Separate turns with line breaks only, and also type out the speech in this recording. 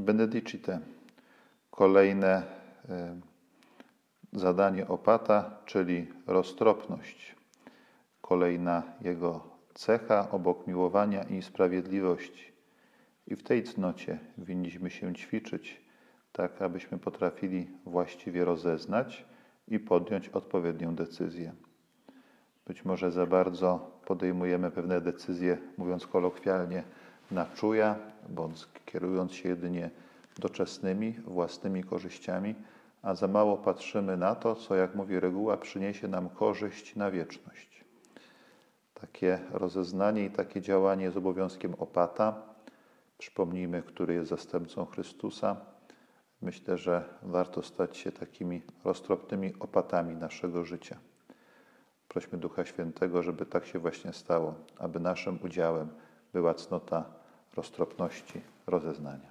Benedicite. Kolejne e, zadanie opata, czyli roztropność. Kolejna jego cecha obok miłowania i sprawiedliwości. I w tej cnocie winniśmy się ćwiczyć, tak abyśmy potrafili właściwie rozeznać i podjąć odpowiednią decyzję. Być może za bardzo podejmujemy pewne decyzje, mówiąc kolokwialnie, na czuja, bądź kierując się jedynie doczesnymi, własnymi korzyściami, a za mało patrzymy na to, co, jak mówi reguła, przyniesie nam korzyść na wieczność. Takie rozeznanie i takie działanie jest obowiązkiem opata. Przypomnijmy, który jest zastępcą Chrystusa. Myślę, że warto stać się takimi roztropnymi opatami naszego życia. Prośmy Ducha Świętego, żeby tak się właśnie stało, aby naszym udziałem była cnota roztropności, rozeznania.